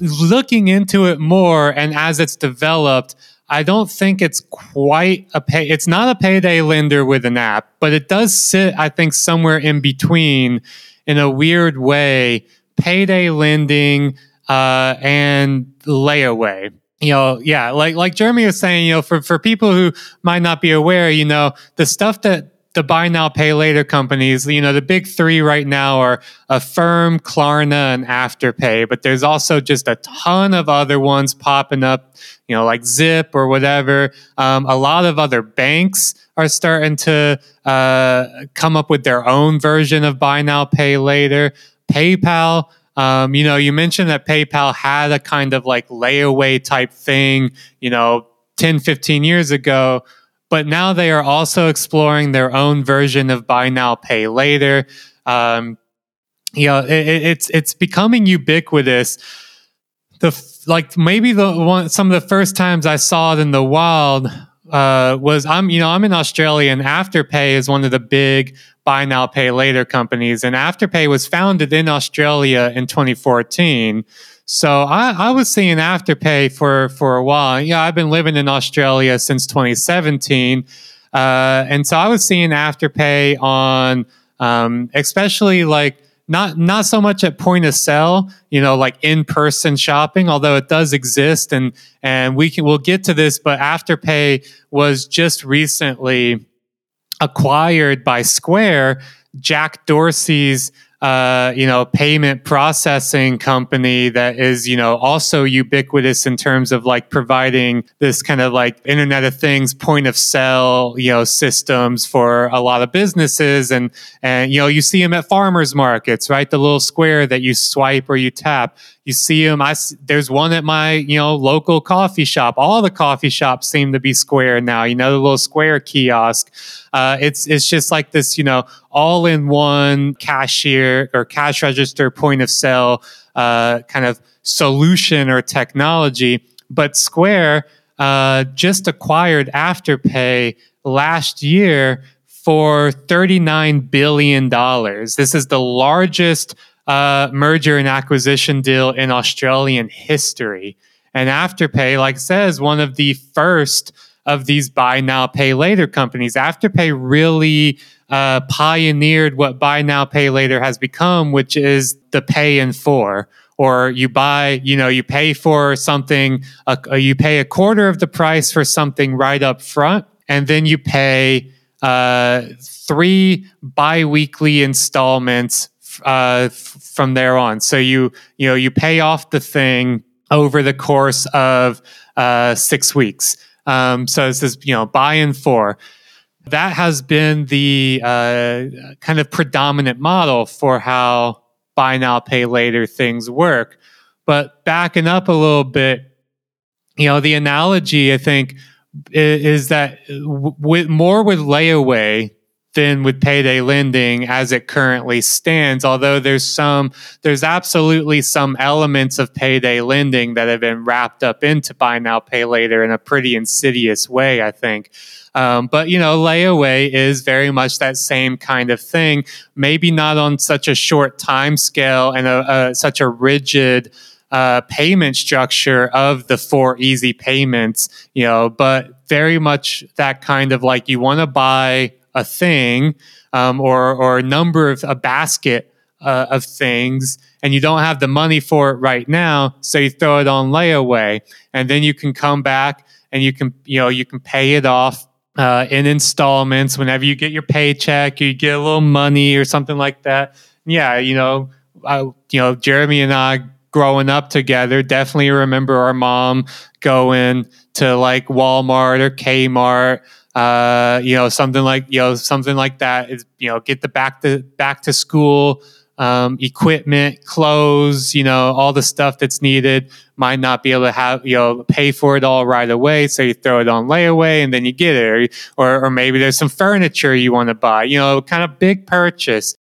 looking into it more and as it's developed, I don't think it's quite a pay. It's not a payday lender with an app, but it does sit, I think, somewhere in between in a weird way, payday lending uh, and layaway. You know, yeah, like like Jeremy was saying, you know, for for people who might not be aware, you know, the stuff that the buy now pay later companies you know the big three right now are affirm klarna and afterpay but there's also just a ton of other ones popping up you know like zip or whatever. Um, a lot of other banks are starting to uh, come up with their own version of buy now pay later. Paypal um, you know you mentioned that paypal had a kind of like layaway type thing you know 10 15 years ago but now they are also exploring their own version of buy now, pay later. Um, you know, it, it's it's becoming ubiquitous. The like maybe the one some of the first times I saw it in the wild uh, was I'm you know I'm in Australia and Afterpay is one of the big buy now pay later companies and Afterpay was founded in Australia in 2014. So I, I was seeing Afterpay for for a while. Yeah, I've been living in Australia since 2017, uh, and so I was seeing Afterpay on, um, especially like not not so much at point of sale, you know, like in person shopping, although it does exist, and and we can we'll get to this. But Afterpay was just recently acquired by Square, Jack Dorsey's uh, you know, payment processing company that is, you know, also ubiquitous in terms of like providing this kind of like Internet of Things point of sale, you know, systems for a lot of businesses. And, and, you know, you see them at farmers markets, right? The little square that you swipe or you tap. You see them. I there's one at my you know local coffee shop. All the coffee shops seem to be square now. You know the little square kiosk. Uh, it's it's just like this you know all in one cashier or cash register point of sale uh, kind of solution or technology. But Square uh, just acquired Afterpay last year for $39 billion. This is the largest uh, merger and acquisition deal in Australian history. And Afterpay, like I said, is one of the first of these buy now, pay later companies. Afterpay really uh, pioneered what buy now, pay later has become, which is the pay in four. Or you buy, you know, you pay for something, uh, you pay a quarter of the price for something right up front, and then you pay uh, three biweekly installments uh, from there on. So you you know you pay off the thing over the course of uh, six weeks. Um, so it says you know buy in four. That has been the uh, kind of predominant model for how buy now pay later things work. But backing up a little bit, you know the analogy I think is, is that with more with layaway than with payday lending as it currently stands although there's some there's absolutely some elements of payday lending that have been wrapped up into buy now pay later in a pretty insidious way i think. Um, but you know layaway is very much that same kind of thing maybe not on such a short time scale and a, a, such a rigid uh, payment structure of the four easy payments you know but very much that kind of like you want to buy a thing um, or or a number of a basket uh, of things and you don't have the money for it right now so you throw it on layaway. And then you can come back and you can you know you can pay it off uh, in installments whenever you get your paycheck you get a little money or something like that. Yeah you know I, you know jeremy and i growing up together definitely remember our mom going to like walmart or kmart uh, you know, something like you know something like that is you know get the back to back to school um, equipment, clothes, you know, all the stuff that's needed. Might not be able to have you know pay for it all right away, so you throw it on layaway and then you get it, or or, or maybe there's some furniture you want to buy, you know, kind of big purchase.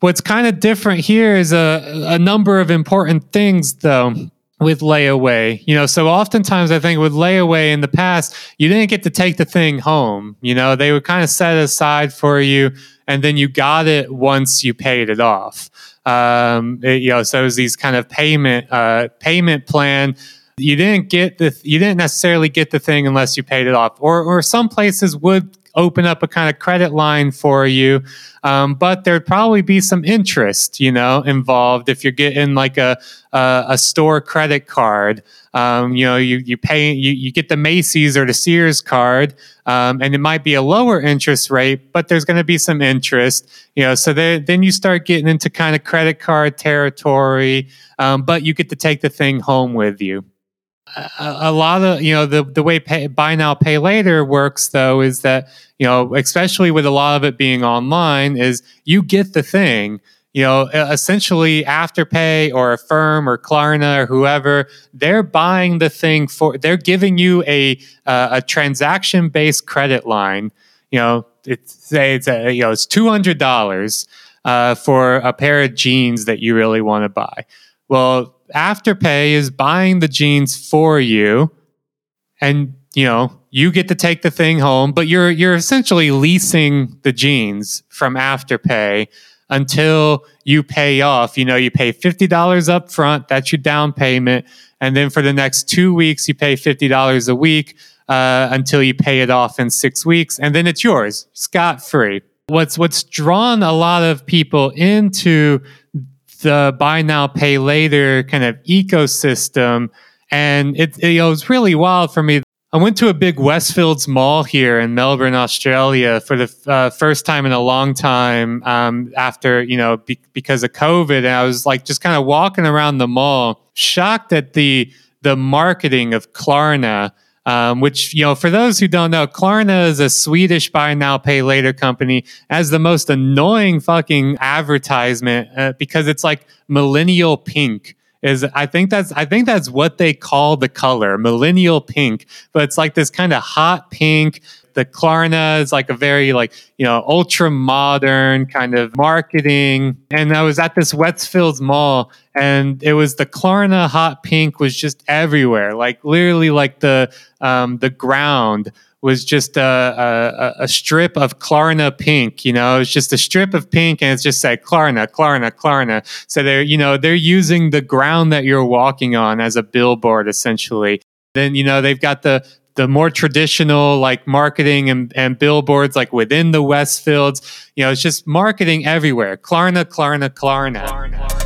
What's kind of different here is a, a number of important things, though with layaway. You know, so oftentimes I think with layaway in the past, you didn't get to take the thing home. You know, they would kind of set it aside for you and then you got it once you paid it off. Um, it, you know, so it was these kind of payment uh, payment plan. You didn't get the you didn't necessarily get the thing unless you paid it off, or or some places would open up a kind of credit line for you. Um, but there'd probably be some interest, you know, involved if you're getting like a a, a store credit card. Um, you know, you you pay you, you get the Macy's or the Sears card, um, and it might be a lower interest rate, but there's going to be some interest. You know, so then then you start getting into kind of credit card territory, um, but you get to take the thing home with you a, a lot of you know the the way pay, buy now pay later works though is that you know especially with a lot of it being online is you get the thing. You know essentially afterpay or affirm or klarna or whoever they're buying the thing for they're giving you a uh, a transaction based credit line. You know it's say it's a, you know it's $200 uh, for a pair of jeans that you really want to buy. Well Afterpay is buying the jeans for you, and you know you get to take the thing home, but you're you're essentially leasing the jeans from Afterpay until you pay off. You know, you pay fifty dollars up front. That's your down payment, and then for the next two weeks, you pay fifty dollars a week uh, until you pay it off in six weeks, and then it's yours, scot free. What's what's drawn a lot of people into the buy now pay later kind of ecosystem. And it, it, it was really wild for me. I went to a big Westfields mall here in Melbourne, Australia, for the uh, first time in a long time um, after you know be- because of COVID, and I was like just kind of walking around the mall, shocked at the the marketing of Klarna um, which, you know, for those who don't know, Klarna is a Swedish buy now, pay later company, as the most annoying fucking advertisement uh, because it's like millennial pink is I think that's I think that's what they call the color, millennial pink. But it's like this kind of hot pink the Klarna is like a very like you know ultra modern kind of marketing. And I was at this Westfields Mall, and it was the Klarna hot pink was just everywhere, like literally like the um, the ground was just a, a, a, strip of Klarna pink. You know, it's just a strip of pink, and it's just said Klarna, Klarna, Klarna. So they're you know they're using the ground that you're walking on as a billboard essentially. Then you know they've got the the more traditional like marketing and, and billboards like within the Westfields. You know, it's just marketing everywhere. Klarna, Klarna, Klarna. Klarna.